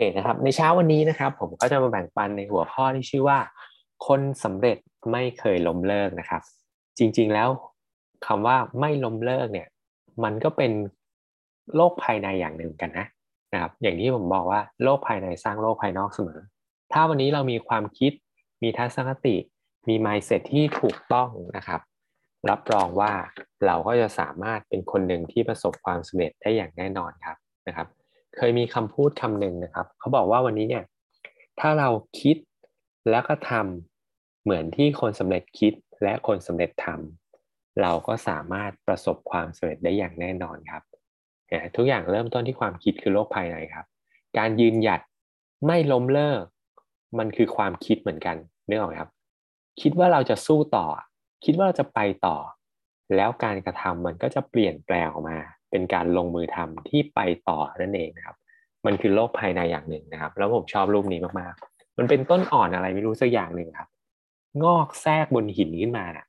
เคนะครับในเช้าวันนี้นะครับผมก็จะมาแบ่งปันในหัวข้อที่ชื่อว่า คนสำเร็จไม่เคยล้มเลิกนะครับ จริงๆแล้วคำว่าไม่ล้มเลิกเนี่ย มันก็เป็นโลกภายในอย่างหนึ่งกันนะนะครับอย่างที่ผมบอกว่าโลกภายในสร้างโลกภายนอกเสมอ ถ้าวันนี้เรามีความคิด มีทัศนคติ มี mindset ที่ถูกต้องนะครับ รับรองว่าเราก็จะสามารถเป็นคนหนึ่งที่ประสบความสำเร็จได้อย่างแน่นอนครับนะครับ เคยมีคำพูดคำหนึ่งนะครับ เขาบอกว่าวันนี้เนี่ย ถ้าเราคิดแล้วก็ทำเหมือนที่คนสำเร็จคิดและคนสำเร็จทำเราก็สามารถประสบความสำเร็จได้อย่างแน่นอนครับทุกอย่างเริ่มต้นที่ความคิดคือโลกภายในครับ การยืนหยัดไม่ล้มเลิก มันคือความคิดเหมือนกันนึกออกไหมครับ คิดว่าเราจะสู้ต่อ คิดว่าเราจะไปต่อ แล้วการกระทำมันก็จะเปลี่ยนแปลงออกมา เป็นการลงมือทำที่ไปต่อนั่นเองนะครับ มันคือโลกภายในอย่างหนึ่งนะครับ แล้วผมชอบรูปนี้มากๆ มันเป็นต้นอ่อนอะไรไม่รู้สักอย่างหนึ่งครับ งอกแทรกบนหินขึ้นมานะ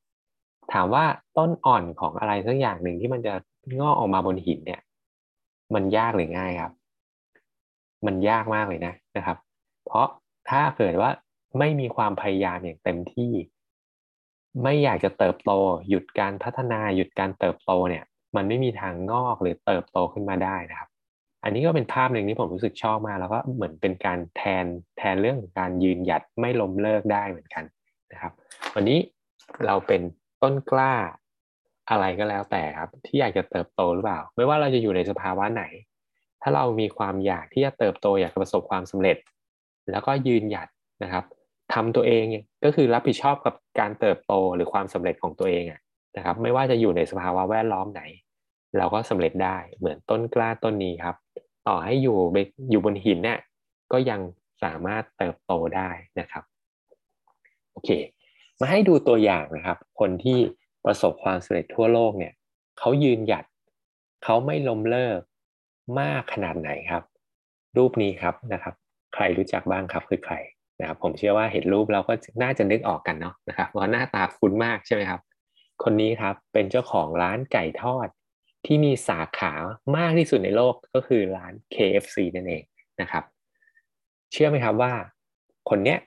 ถามว่าต้นอ่อนของอะไรสักอย่างหนึ่งที่มันจะงอกออกมาบนหินเนี่ย มันยากหรือง่ายครับ มันยากมากเลยนะนะครับ เพราะถ้าเกิดว่าไม่มีความพยายามอย่างเต็มที่ ไม่อยากจะเติบโต หยุดการพัฒนาหยุดการเติบโตเนี่ย มันไม่มีทางงอกหรือเติบโตขึ้นมาได้นะครับ อันนี้ก็เป็นภาพหนึ่งที่ผมรู้สึกชอบมากแล้วก็เหมือนเป็นการแทนแทนเรื่องของการยืนหยัดไม่ล้มเลิกได้เหมือนกันนะครับ วันนี้เราเป็นต้นกล้าอะไรก็แล้วแต่ครับ ที่อยากจะเติบโตหรือเปล่า ไม่ว่าเราจะอยู่ในสภาวะไหน ถ้าเรามีความอยากที่จะเติบโตอยากประสบความสำเร็จ แล้วก็ยืนหยัดนะครับทำตัวเองก็คือรับผิดชอบกับการเติบโตหรือความสำเร็จของตัวเองอะ นะครับ ไม่ว่าจะอยู่ในสภาวะแวดล้อมไหน เราก็สำเร็จได้เหมือนต้นกล้าต้นนี้ครับ ต่อให้อยู่อยู่บนหินเนี่ยก็ยังสามารถเติบโตได้นะครับโอเค มาให้ดูตัวอย่างนะครับ คนที่ประสบความสำเร็จทั่วโลกเนี่ยเขายืนหยัดเขาไม่ล้มเลิกมากขนาดไหนครับ รูปนี้ครับนะครับ ใครรู้จักบ้างครับคือใครนะครับผมเชื่อว่าเห็นรูปเราก็น่าจะนึกออกกันเนาะนะครับเพราะหน้าตาคุ้นมากใช่ไหมครับ คนนี้ครับเป็นเจ้าของร้านไก่ทอดที่มีสาขามากที่สุดในโลกก็คือร้าน KFC นั่นเองนะครับ เชื่อไหมครับว่า คนเนี้ย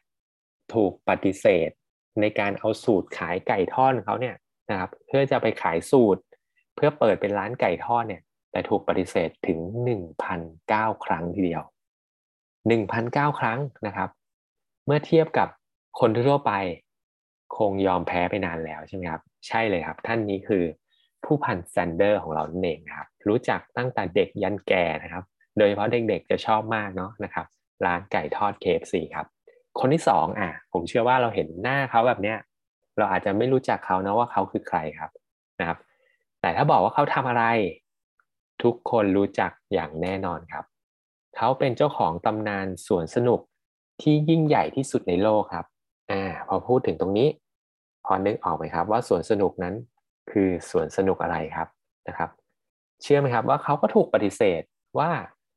ถูกปฏิเสธในการเอาสูตรขายไก่ทอดเขาเนี่ยนะครับ เพื่อจะไปขายสูตร เพื่อเปิดเป็นร้านไก่ทอดเนี่ย แต่ถูกปฏิเสธถึง 1,009 ครั้งทีเดียว 1,009 ครั้งนะครับ เมื่อเทียบกับคนทั่วไป คงยอมแพ้ไปนานแล้วใช่ไหมครับ ใช่เลยครับ ท่านนี้คือผู้พันแซนเดอร์ของเราเองนะครับ รู้จักตั้งแต่เด็กยันแก่นะครับ โดยเฉพาะเด็กๆจะชอบมากเนาะนะครับ ร้านไก่ทอด KFC ครับ คนที่สองอะ ผมเชื่อว่าเราเห็นหน้าเขาแบบเนี้ย เราอาจจะไม่รู้จักเขานะว่าเขาคือใครครับนะครับ แต่ถ้าบอกว่าเขาทำอะไร ทุกคนรู้จักอย่างแน่นอนครับ เขาเป็นเจ้าของตำนานสวนสนุกที่ยิ่งใหญ่ที่สุดในโลกครับอ่าพอพูดถึงตรงนี้ พอนึกออกไหมครับ ว่าสวนสนุกนั้นคือสวนสนุกอะไรครับนะครับ เชื่อไหมครับว่าเขาก็ถูกปฏิเสธว่า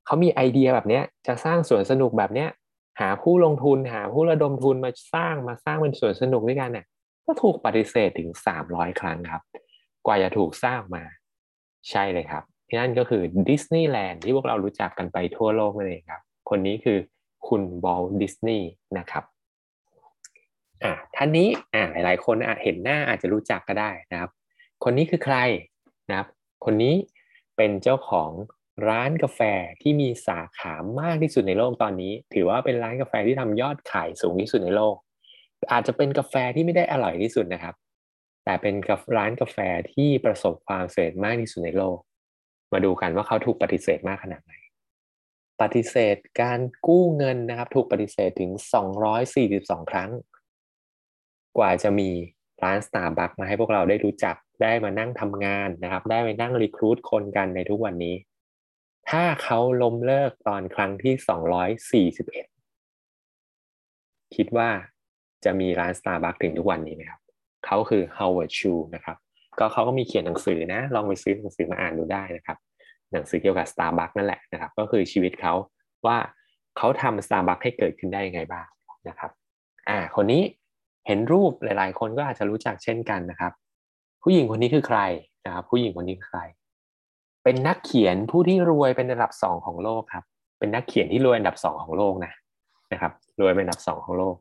เขามีไอเดียแบบนี้จะสร้างสวนสนุกแบบเนี้ยหาผู้ลงทุนหาผู้ระดมทุนมาสร้างมาสร้างเป็นสวนสนุกด้วยกันเนี่ยก็ถูกปฏิเสธถึง 300 ครั้งครับ กว่าจะถูกสร้างมาใช่เลยครับนั่นก็คือดิสนีย์แลนด์ที่พวกเรารู้จักกันไปทั่วโลกนั่นเองครับ คนนี้คือคุณบอลดิสนีย์นะครับ อ่าท่านนี้อ่าหลาย ๆ คนอาจเห็นหน้าอาจจะรู้จักก็ได้นะครับ คนนี้คือใครนะครับ คนนี้เป็นเจ้าของร้านกาแฟที่มีสาขามากที่สุดในโลกตอนนี้ ถือว่าเป็นร้านกาแฟที่ทำยอดขายสูงที่สุดในโลก อาจจะเป็นกาแฟที่ไม่ได้อร่อยที่สุดนะครับ แต่เป็นกับร้านกาแฟที่ประสบความสำเร็จมากที่สุดในโลก มาดูกันว่าเขาถูกปฏิเสธมากขนาดไหนปฏิเสธการกู้เงินนะครับ ถูกปฏิเสธถึง 242 ครั้ง กว่าจะมีร้านสตาร์บัคมาให้พวกเราได้รู้จักได้มานั่งทำงานนะครับ ได้ไปนั่งรีคูดคนกันในทุกวันนี้ ถ้าเขาล้มเลิกตอนครั้งที่ 241 คิดว่าจะมีร้านสตาร์บัคถึงทุกวันนี้ไหมครับเขาคือ Howard Chu นะครับ ก็เขาก็มีเขียนหนังสือนะ ลองไปซื้อหนังสือมาอ่านดูได้นะครับ หนังสือเกี่ยวกับ Starbucks นั่นแหละนะครับ ก็คือชีวิตเขาว่าเขาทำ Starbucks ให้เกิดขึ้นได้ยังไงบ้างนะครับ อ่า คนนี้ เห็นรูปหลาย ๆ คนก็อาจจะรู้จักเช่นกันนะครับ ผู้หญิงคนนี้คือใครนะครับ ผู้หญิงคนนี้คือใคร เป็นนักเขียนผู้ที่รวยเป็นระดับสองของโลกครับ เป็นนักเขียนที่รวยอันดับสองของโลกนะนะครับ รวยเป็นอันดับสองของโลก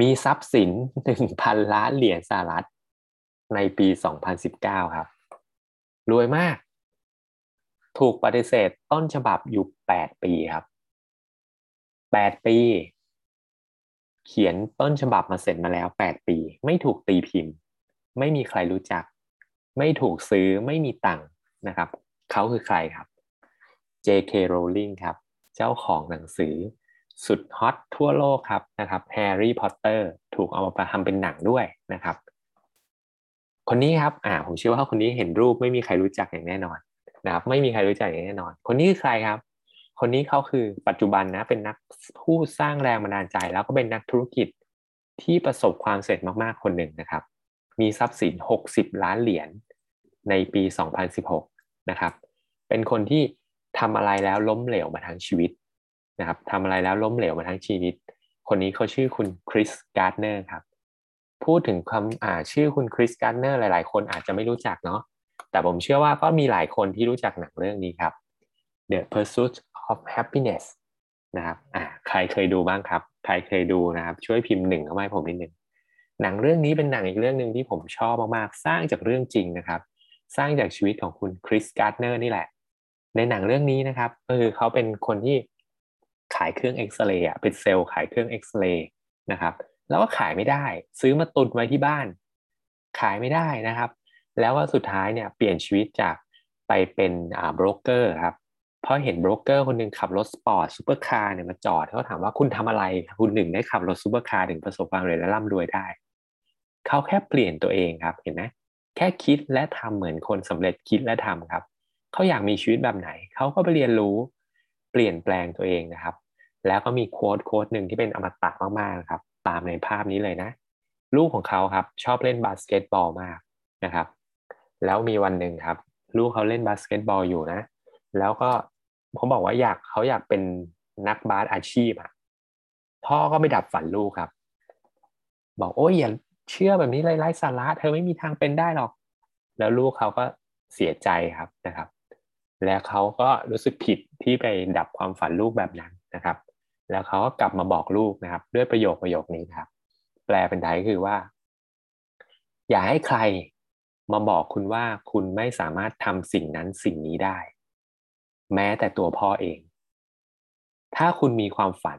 มีทรัพย์สินหนึ่งพันล้านเหรียญสหรัฐในปีสองพันสิบเก้าครับ รวยมาก ถูกปฏิเสธต้นฉบับอยู่แปดปีครับแปดปี เขียนต้นฉบับมาเสร็จมาแล้วแปดปี ไม่ถูกตีพิมพ์ ไม่มีใครรู้จัก ไม่ถูกซื้อไม่มีตังค์นะครับ เขาคือใครครับ J.K. Rowling ครับ เจ้าของหนังสือ สุดฮอตทั่วโลกครับนะครับแฮร์รี่พอตเตอร์ถูกเอามาทำเป็นหนังด้วยนะครับ คนนี้ครับอ่าผมเชื่อว่าคนนี้เห็นรูปไม่มีใครรู้จักอย่างแน่นอนนะครับ ไม่มีใครรู้จักอย่างแน่นอน คนนี้คือใครครับ คนนี้เขาคือปัจจุบันนะเป็นนักผู้สร้างแรงบันดาลใจ แล้วก็เป็นนักธุรกิจที่ประสบความสำเร็จมากๆคนหนึ่งนะครับ มีทรัพย์สิน 60 ล้านเหรียญในปี 2016 นะครับ เป็นคนที่ทำอะไรแล้วล้มเหลวมาทั้งชีวิตนะครับทำอะไรแล้วล้มเหลวมาทั้งชีวิต คนนี้เขาชื่อคุณคริสการ์ดเนอร์ครับ พูดถึงคำอ่าชื่อคุณคริสการ์ดเนอร์หลายๆ คนอาจจะไม่รู้จักเนาะแต่ผมเชื่อว่าก็มีหลายคนที่รู้จักหนังเรื่องนี้ครับ The Pursuit of Happiness นะครับอ่าใครเคยดูบ้างครับ ใครเคยดูนะครับ ช่วยพิมพ์หนึ่งเข้ามาให้ผมนิดหนึ่งหนังเรื่องนี้เป็นหนังอีกเรื่องหนึ่งที่ผมชอบมากๆ สร้างจากเรื่องจริงนะครับ สร้างจากชีวิตของคุณคริสการ์ดเนอร์นี่แหละ ในหนังเรื่องนี้นะครับก็คือเขาเป็นคนที่ขายเครื่องเอ็กซเรย์อะเป็นเซลส์ขายเครื่องเอ็กซเรย์นะครับแล้วก็ขายไม่ได้ ซื้อมาตุนไว้ที่บ้าน ขายไม่ได้นะครับ แล้วก็สุดท้ายเนี่ยเปลี่ยนชีวิตจากไปเป็นอ่าโบรกเกอร์ครับ เพราะเห็นโบรกเกอร์คนหนึ่งขับรถสปอร์ตซูเปอร์คาร์เนี่ยมาจอดเขาถามว่าคุณทำอะไร คุณหนึ่งได้ขับรถซูเปอร์คาร์ถึงประสบความสำเร็จและร่ำรวยได้ เขาแค่เปลี่ยนตัวเองครับเห็นไหมแค่คิดและทำเหมือนคนสำเร็จคิดและทำครับ เขาอยากมีชีวิตแบบไหน เขาก็ไปเรียนรู้เปลี่ยนแปลงตัวเองนะครับ แล้วก็มี quote quote หนึ่งที่เป็นอมตะมากๆครับ ตามในภาพนี้เลยนะ ลูกของเขาครับชอบเล่นบาสเกตบอลมากนะครับ แล้วมีวันหนึ่งครับ ลูกเขาเล่นบาสเกตบอลอยู่นะ แล้วก็ เขาบอกว่าอยากเขาอยากเป็นนักบาสอาชีพอะพ่อก็ไม่ดับฝันลูกครับ บอกโอ้ยอย่าเชื่อแบบนี้ไร้สาระเธอไม่มีทางเป็นได้หรอก แล้วลูกเขาก็เสียใจครับนะครับ แล้วเขาก็รู้สึกผิดที่ไปดับความฝันลูกแบบนั้นนะครับ แล้วเขาก็กลับมาบอกลูกนะครับ ด้วยประโยคประโยคนี้ครับ แปลเป็นไทยคือว่า อย่าให้ใครมาบอกคุณว่าคุณไม่สามารถทำสิ่งนั้นสิ่งนี้ได้ แม้แต่ตัวพ่อเอง ถ้าคุณมีความฝัน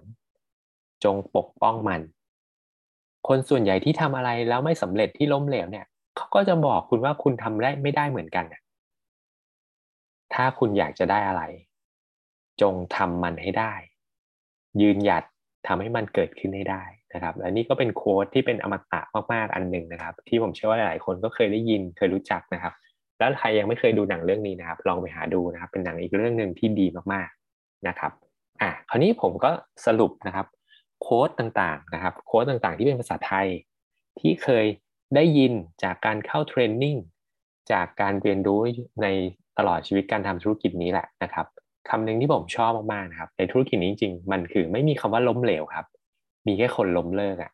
จงปกป้องมัน คนส่วนใหญ่ที่ทำอะไรแล้วไม่สำเร็จที่ล้มเหลวเนี่ยเขาก็จะบอกคุณว่าคุณทำได้ไม่ได้เหมือนกันถ้าคุณอยากจะได้อะไร จงทำมันให้ได้ ยืนหยัดทำให้มันเกิดขึ้นให้ได้นะครับและนี่ก็เป็นโค้ดที่เป็นอมตะมากๆอันหนึ่งนะครับ ที่ผมเชื่อว่าหลายคนก็เคยได้ยินเคยรู้จักนะครับ แล้วใครยังไม่เคยดูหนังเรื่องนี้นะครับ ลองไปหาดูนะครับ เป็นหนังอีกเรื่องหนึ่งที่ดีมากๆนะครับอะคราวนี้ผมก็สรุปนะครับ โค้ดต่างๆนะครับโค้ดต่างๆ ที่เป็นภาษาไทย ที่เคยได้ยินจากการเข้าเทรนนิ่งจากการเรียนรู้ในตลอดชีวิตการทำธุรกิจนี้แหละนะครับคำหนึ่งที่ผมชอบมากๆนะครับ ในธุรกิจนี้จริงๆ มันคือไม่มีคำว่าล้มเหลวครับ มีแค่คนล้มเลิกอะ่ะ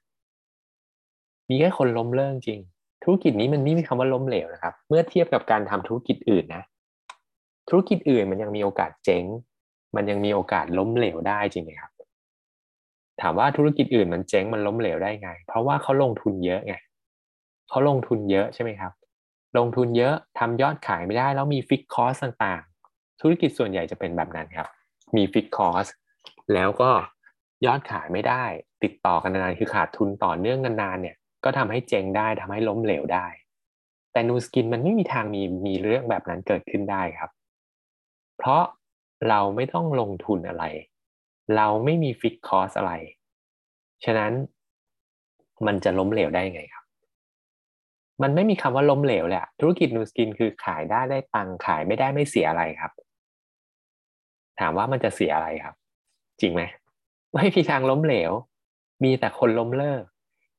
มีแค่คนล้มเลิกจริง ธุรกิจนี้มันไม่มีคำว่าล้มเหลวนะครับ เมื่อเทียบกับการทำธุรกิจอื่นนะ ธุรกิจอื่นมันยังมีโอกาสเจ๊ง มันยังมีโอกาสล้มเหลวได้จริงไหมครับ ถามว่าธุรกิจอื่นมันเจ๊งมันล้มเหลวได้ไง เพราะว่าเขาลงทุนเยอะไงเขาลงทุนเยอะใช่ไหมครับ ลงทุนเยอะทำยอดขายไม่ได้ แล้วมี fixed cost ต่างๆ ธุรกิจส่วนใหญ่จะเป็นแบบนั้นครับ มี fixed cost แล้วก็ยอดขายไม่ได้ ติดต่อกันนานคือขาดทุนต่อเนื่องนานๆเนี่ย ก็ทำให้เจ๊งได้ทำให้ล้มเหลวได้ แต่ Nu Skin มันไม่มีทางมีมีเรื่องแบบนั้นเกิดขึ้นได้ครับ เพราะเราไม่ต้องลงทุนอะไร เราไม่มี fixed cost อะไร ฉะนั้นมันจะล้มเหลวได้ไงครับ มันไม่มีคำว่าล้มเหลวเลยธุรกิจ Nu Skin คือขายได้ได้ตังขายไม่ได้ไม่เสียอะไรครับ ถามว่ามันจะเสียอะไรครับ จริงไหมไม่มีทางล้มเหลว มีแต่คนล้มเลิก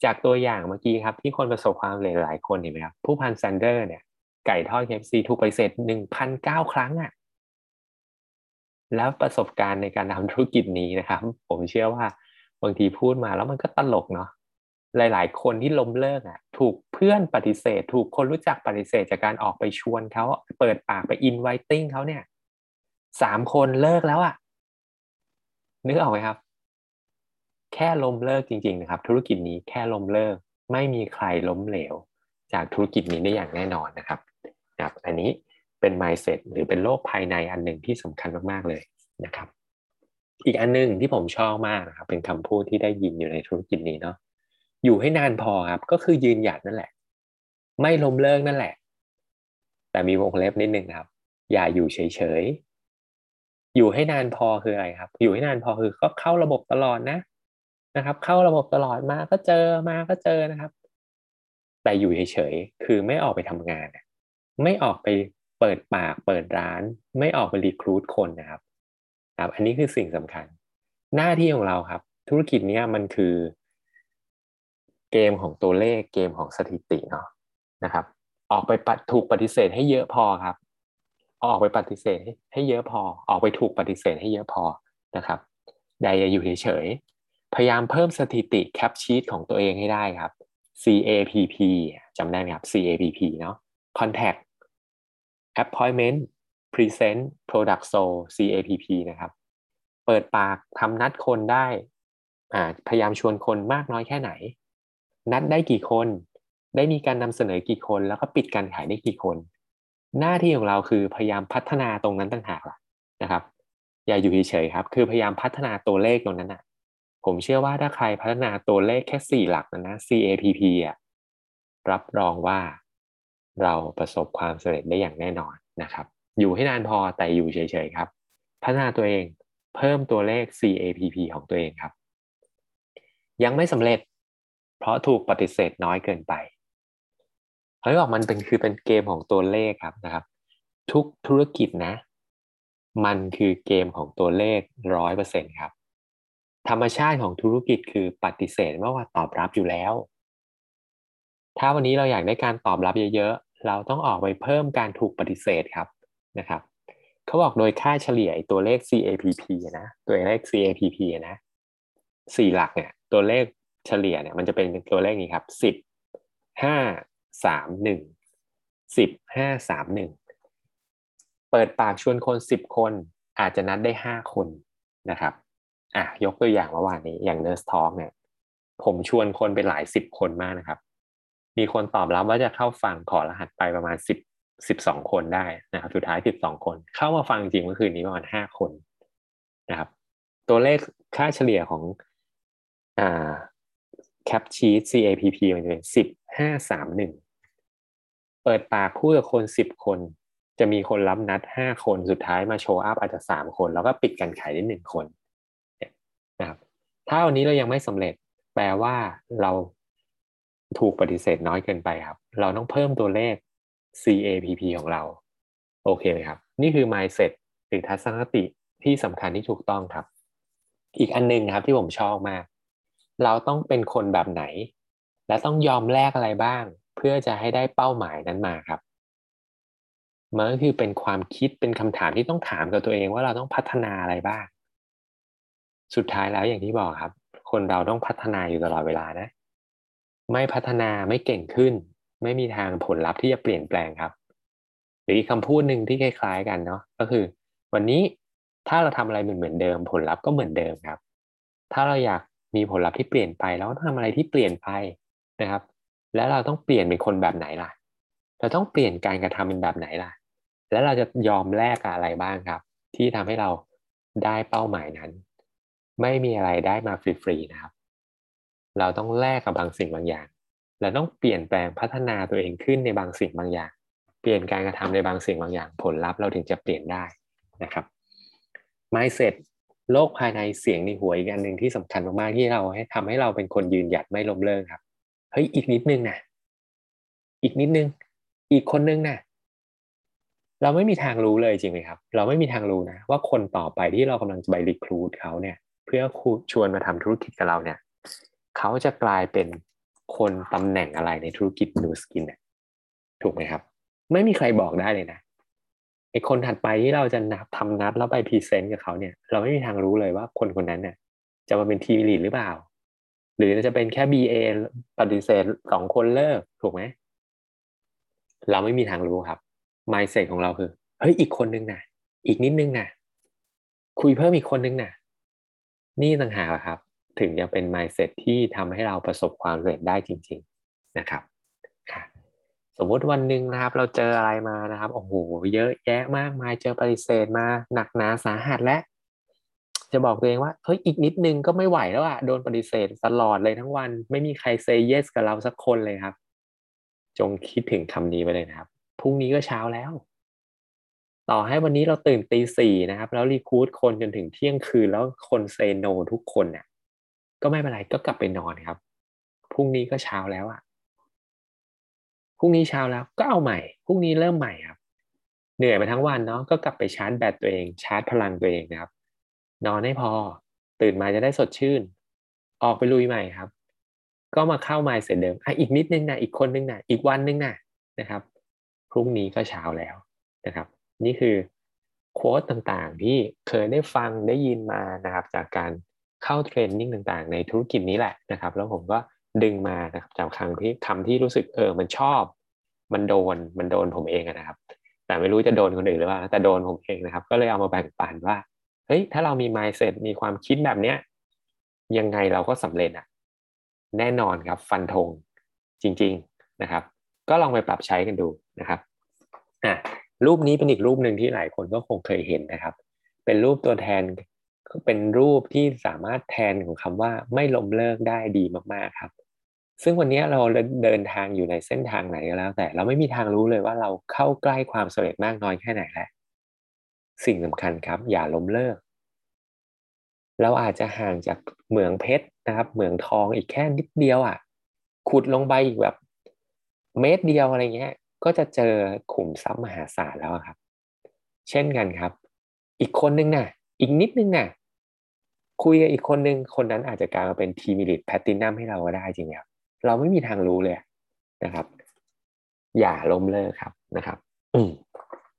จากตัวอย่างเมื่อกี้ครับ ที่คนประสบความสำเร็จหลายคนเห็นไหมครับ ผู้พันแซนเดอร์เนี่ยไก่ทอดเคฟซีถูกไปเสร็จหนึ่งพันเก้าครั้งอะ่ะแล้วประสบการณ์ในการทำธุรกิจนี้นะครับ ผมเชื่อว่าบางทีพูดมาแล้วมันก็ตลกเนาะหลาย ๆ คนที่ล้มเลิกอะ ถูกเพื่อนปฏิเสธ ถูกคนรู้จักปฏิเสธจากการออกไปชวนเขาเปิดปากไปอินไวติ้งเขาเนี่ยสามคนเลิกแล้วอะนึกออกไหมครับ แค่ล้มเลิกจริงๆนะครับธุรกิจนี้แค่ล้มเลิก ไม่มีใครล้มเหลว จากธุรกิจนี้ได้อย่างแน่นอนนะครับครับอันนี้เป็น mindset หรือเป็นโลกภายในอันหนึ่งที่สำคัญมากๆเลยนะครับ อีกอันหนึ่งที่ผมชอบมากนะครับเป็นคำพูดที่ได้ยินอยู่ในธุรกิจนี้เนาะอยู่ให้นานพอครับก็คือยืนหยัดนั่นแหละ ไม่ล้มเลิกนั่นแหละ แต่มีวงเล็บนิดนึงครับ อย่าอยู่เฉยๆอยู่ให้นานพอคืออะไรครับ อยู่ให้นานพอคือก็เข้าระบบตลอดนะ นะครับ เข้าระบบตลอดมาก็เจอมาก็เจอนะครับ แต่อยู่เฉยๆคือไม่ออกไปทำงาน ไม่ออกไปเปิดปากเปิดร้าน ไม่ออกไปรีครูดคนนะครับครับอันนี้คือสิ่งสำคัญ หน้าที่ของเราครับ ธุรกิจนี้มันคือ เกมของตัวเลขเกมของสถิติเนาะนะครับ ออกไปถูกปฏิเสธให้เยอะพอครับ ออกไปปฏิเสธให้เยอะพอ ออกไปถูกปฏิเสธให้เยอะพอนะครับใดอย่าอยู่เฉย พยายามเพิ่มสถิติแคปชีตของตัวเองให้ได้ครับ CAPP จำได้ไหมครับ CAPP เนาะ Contact Appointment Present Product Sold CAPP นะครับ เปิดปากทำนัดคนได้อ่าพยายามชวนคนมากน้อยแค่ไหน นัดได้กี่คน ได้มีการนำเสนอกี่คน แล้วก็ปิดการขายได้กี่คน หน้าที่ของเราคือพยายามพัฒนาตรงนั้นต่างหากล่ะนะครับ อย่าอยู่เฉยๆครับ คือพยายามพัฒนาตัวเลขตรงนั้นนะ ผมเชื่อว่าถ้าใครพัฒนาตัวเลขแค่สี่หลักนะนะ CAPP อะรับรองว่าเราประสบความสำเร็จได้อย่างแน่นอนนะครับ อยู่ให้นานพอแต่อยู่เฉยๆครับ พัฒนาตัวเองเพิ่มตัวเลข CAPP ของตัวเองครับ ยังไม่สำเร็จ เพราะถูกปฏิเสธน้อยเกินไปเฮ้ยบอกมันเป็นคือเป็นเกมของตัวเลขครับนะครับ ทุกธุรกิจนะ มันคือเกมของตัวเลขร้อยเปอร์เซ็นครับ ธรรมชาติของธุรกิจคือปฏิเสธว่าว่าตอบรับอยู่แล้ว ถ้าวันนี้เราอยากได้การตอบรับเยอะๆ เราต้องออกไปเพิ่มการถูกปฏิเสธครับนะครับเขาบอกโดยค่าเฉลี่ยตัวเลข CAPP นะตัวเลข CAPP นะสี่หลักเนี่ยตัวเลขเฉลี่ยเนี่ยมันจะเป็นตัวเลขนี้ครับสิบห้าสามหนึ่งสิบห้าสามหนึ่งเปิดปากชวนคนสิบคนอาจจะนัดได้ห้าคนนะครับ อะยกตัวอย่างเมื่อวานนี้อย่าง Nurse Talk เนี่ย ผมชวนคนไปหลายสิบคนมากนะครับ มีคนตอบรับว่าจะเข้าฟังขอรหัสไปประมาณสิบสิบสองคนได้นะครับ สุดท้ายสิบสองคน เข้ามาฟังจริงเมื่อคืนนี้ประมาณห้าคนนะครับ ตัวเลขค่าเฉลี่ยของอ่าแคปชีต CAPP มันจะเป็นสิบห้าสามหนึ่งเปิดปากพูดกับคนสิบคน จะมีคนรับนัดห้าคนสุดท้ายมาโชว์อัพอาจจะสามคน แล้วก็ปิดการขายได้หนึ่งคน นะครับถ้าวันนี้เรายังไม่สำเร็จ แปลว่าเราถูกปฏิเสธน้อยเกินไปครับ เราต้องเพิ่มตัวเลข CAPP ของเรา โอเคไหมครับ นี่คือ mindset หรือทัศนคติที่สำคัญที่ถูกต้องครับ อีกอันนึงครับที่ผมชอบมาก เราต้องเป็นคนแบบไหน และต้องยอมแลกอะไรบ้าง เพื่อจะให้ได้เป้าหมายนั้นมาครับมันก็คือเป็นความคิดเป็นคำถามที่ต้องถามกับตัวเองว่าเราต้องพัฒนาอะไรบ้าง สุดท้ายแล้วอย่างที่บอกครับ คนเราต้องพัฒนาอยู่ตลอดเวลานะ ไม่พัฒนาไม่เก่งขึ้น ไม่มีทางผลลัพธ์ที่จะเปลี่ยนแปลงครับ หรืออีกคำพูดหนึ่งที่คล้าย ๆ กันเนาะก็คือ วันนี้ถ้าเราทำอะไรเหมือนเหมือนเดิม ผลลัพธ์ก็เหมือนเดิมครับ ถ้าเราอยากมีผลลัพธ์ที่เปลี่ยนไปเราต้องทำอะไรที่เปลี่ยนไปนะครับ แล้วเราต้องเปลี่ยนเป็นคนแบบไหนล่ะ เราต้องเปลี่ยนการกระทำเป็นแบบไหนล่ะ แล้วเราจะยอมแลกกับอะไรบ้างครับ ที่ทำให้เราได้เป้าหมายนั้น ไม่มีอะไรได้มาฟรีๆนะครับ เราต้องแลกกับบางสิ่งบางอย่าง เราต้องเปลี่ยนแปลงพัฒนาตัวเองขึ้นในบางสิ่งบางอย่าง เปลี่ยนการกระทำในบางสิ่งบางอย่าง ผลลัพธ์เราถึงจะเปลี่ยนได้นะครับ mindset โลกภายในเสียงในหัวอีกอันหนึ่งที่สำคัญมากๆที่เราให้ทำให้เราเป็นคนยืนหยัดไม่ล้มเลิกครับเฮ้ยอีกนิดนึงนะอีกนิดนึง อีกคนนึงนะเราไม่มีทางรู้เลยจริงไหมครับ เราไม่มีทางรู้นะว่าคนต่อไปที่เรากำลังจะไปรีครูดเขาเนี่ย เพื่อชวนมาทำธุรกิจกับเราเนี่ยเขาจะกลายเป็นคนตำแหน่งอะไรในธุรกิจ Nu Skin เนี่ยถูกไหมครับ ไม่มีใครบอกได้เลยนะไอคนถัดไปที่เราจะนับทำนัดแล้วไป present กับเขาเนี่ย เราไม่มีทางรู้เลยว่าคนคนนั้นเนี่ย จะมาเป็น team lead หรือเปล่า หรือจะเป็นแค่ BA ปฏิเสธสองคนเลิกถูกไหมเราไม่มีทางรู้ครับ mindset ของเราคือเฮ้ยอีกคนนึงนะอีกนิดนึงนะคุยเพิ่มอีกคนนึงนะ่ะ นี่ต่างหากครับ ถึงจะเป็น mindset ที่ทำให้เราประสบความสำเร็จได้จริง ๆนะครับสมมติวันหนึ่งนะครับ เราเจออะไรมานะครับโอ้โหเยอะแยะมากมายเจอปฏิเสธมาหนักหนาสาหัสและ จะบอกตัวเองว่าเฮ้ยอีกนิดนึงก็ไม่ไหวแล้วอะโดนปฏิเสธตลอดเลยทั้งวัน ไม่มีใครเซย์เยสกับเราสักคนเลยครับ จงคิดถึงคำนี้ไปเลยนะครับพรุ่งนี้ก็เช้าแล้ว ต่อให้วันนี้เราตื่นตีสี่นะครับ แล้วรีคูดคนจนถึงเที่ยงคืนแล้วคนเซโนทุกคนเนี่ยก็ไม่เป็นไรก็กลับไปนอนครับพรุ่งนี้ก็เช้าแล้วอะพรุ่งนี้เช้าแล้วก็เอาใหม่พรุ่งนี้เริ่มใหม่ครับ เหนื่อยไปทั้งวันเนาะก็กลับไปชาร์จแบตตัวเอง ชาร์จพลังตัวเองนะครับ นอนให้พอ ตื่นมาจะได้สดชื่น ออกไปลุยใหม่ครับ ก็มาเข้ามาเสร็จเดิมอะอีกนิดนึงนะอีกคนนึงนะอีกวันนึงนะนะครับ พรุ่งนี้ก็เช้าแล้วนะครับ นี่คือโค้ดต่างๆ ที่เคยได้ฟังได้ยินมานะครับ จากการเข้าเทรนนิ่งต่างๆ ในธุรกิจนี้แหละนะครับ แล้วผมก็ดึงมานะครับจากคำที่คำที่รู้สึกเออมันชอบ มันโดนมันโดนผมเองนะครับ แต่ไม่รู้จะโดนคนอื่นหรือเปล่าแต่โดนผมเองนะครับ ก็เลยเอามาแบ่งปันว่าเฮ้ยถ้าเรามี mindset มีความคิดแบบเนี้ยยังไงเราก็สำเร็จอะแน่นอนครับฟันธงจริง ๆนะครับ ก็ลองไปปรับใช้กันดูนะครับอะ รูปนี้เป็นอีกรูปหนึ่งที่หลายคนก็คงเคยเห็นนะครับ เป็นรูปตัวแทนเป็นรูปที่สามารถแทนของคำว่าไม่ล้มเลิกได้ดีมากๆครับ ซึ่งวันนี้เราเดินทางอยู่ในเส้นทางไหนก็แล้ว แต่เราไม่มีทางรู้เลยว่าเราเข้าใกล้ความสำเร็จมากน้อยแค่ไหนแล้วสิ่งสำคัญครับ อย่าล้มเลิก เราอาจจะห่างจากเหมืองเพชรนะครับ เหมืองทองอีกแค่นิดเดียวอะขุดลงไปอีกแบบเมตรเดียวอะไรเงี้ย ก็จะเจอขุมทรัพย์มหาศาลแล้วครับ เช่นกันครับ อีกคนนึงนะ่ะ อีกนิดนึงนะ่ะ คุยกับอีกคนนึง คนนั้นอาจจะกลายมาเป็นทีมิลิตแพตตินัมให้เราก็ได้จริงครับ เราไม่มีทางรู้เลยนะครับ อย่าล้มเลิกครับนะครับ อืม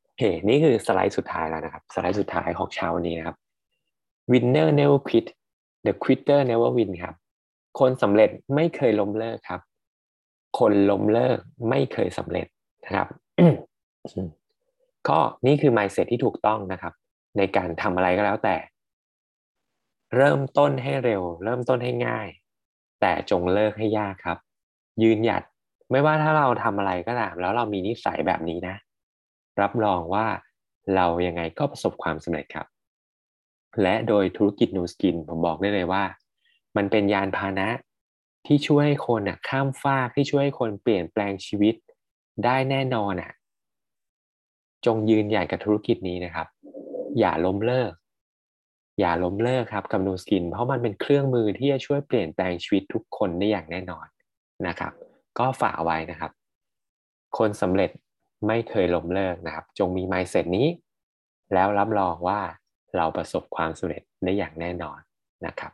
โอเคนี่คือสไลด์สุดท้ายแล้วนะครับ สไลด์สุดท้ายของเช้าวันนี้นะครับ winner never quit the quitter never win ครับ คนสำเร็จไม่เคยล้มเลิกครับ คนล้มเลิกไม่เคยสำเร็จ นะครับ ก็นี่คือ mindset ที่ถูกต้องนะครับ ในการทำอะไรก็แล้วแต่ เริ่มต้นให้เร็ว เริ่มต้นให้ง่าย แต่จงเลิกให้ยากครับ ยืนหยัดไม่ว่าถ้าเราทำอะไรก็ตาม แล้วเรามีนิสัยแบบนี้นะ รับรองว่าเรายังไงก็ประสบความสำเร็จครับ และโดยธุรกิจนูสกินผมบอกได้เลยว่า มันเป็นยานพาหนะที่ช่วยให้คนอะข้ามฟากที่ช่วยให้คนเปลี่ยนแปลงชีวิต ได้แน่นอนอะ จงยืนใหญ่กับธุรกิจนี้นะครับ อย่าล้มเลิก อย่าล้มเลิกครับกับนูสกิน เพราะมันเป็นเครื่องมือที่จะช่วยเปลี่ยนแปลงชีวิตทุกคนได้อย่างแน่นอนนะครับ ก็ฝากไว้นะครับ คนสำเร็จไม่เคยล้มเลิกนะครับ จงมีไมเซ็ตนี้ แล้วรับรองว่าเราประสบความสำเร็จได้อย่างแน่นอนนะครับ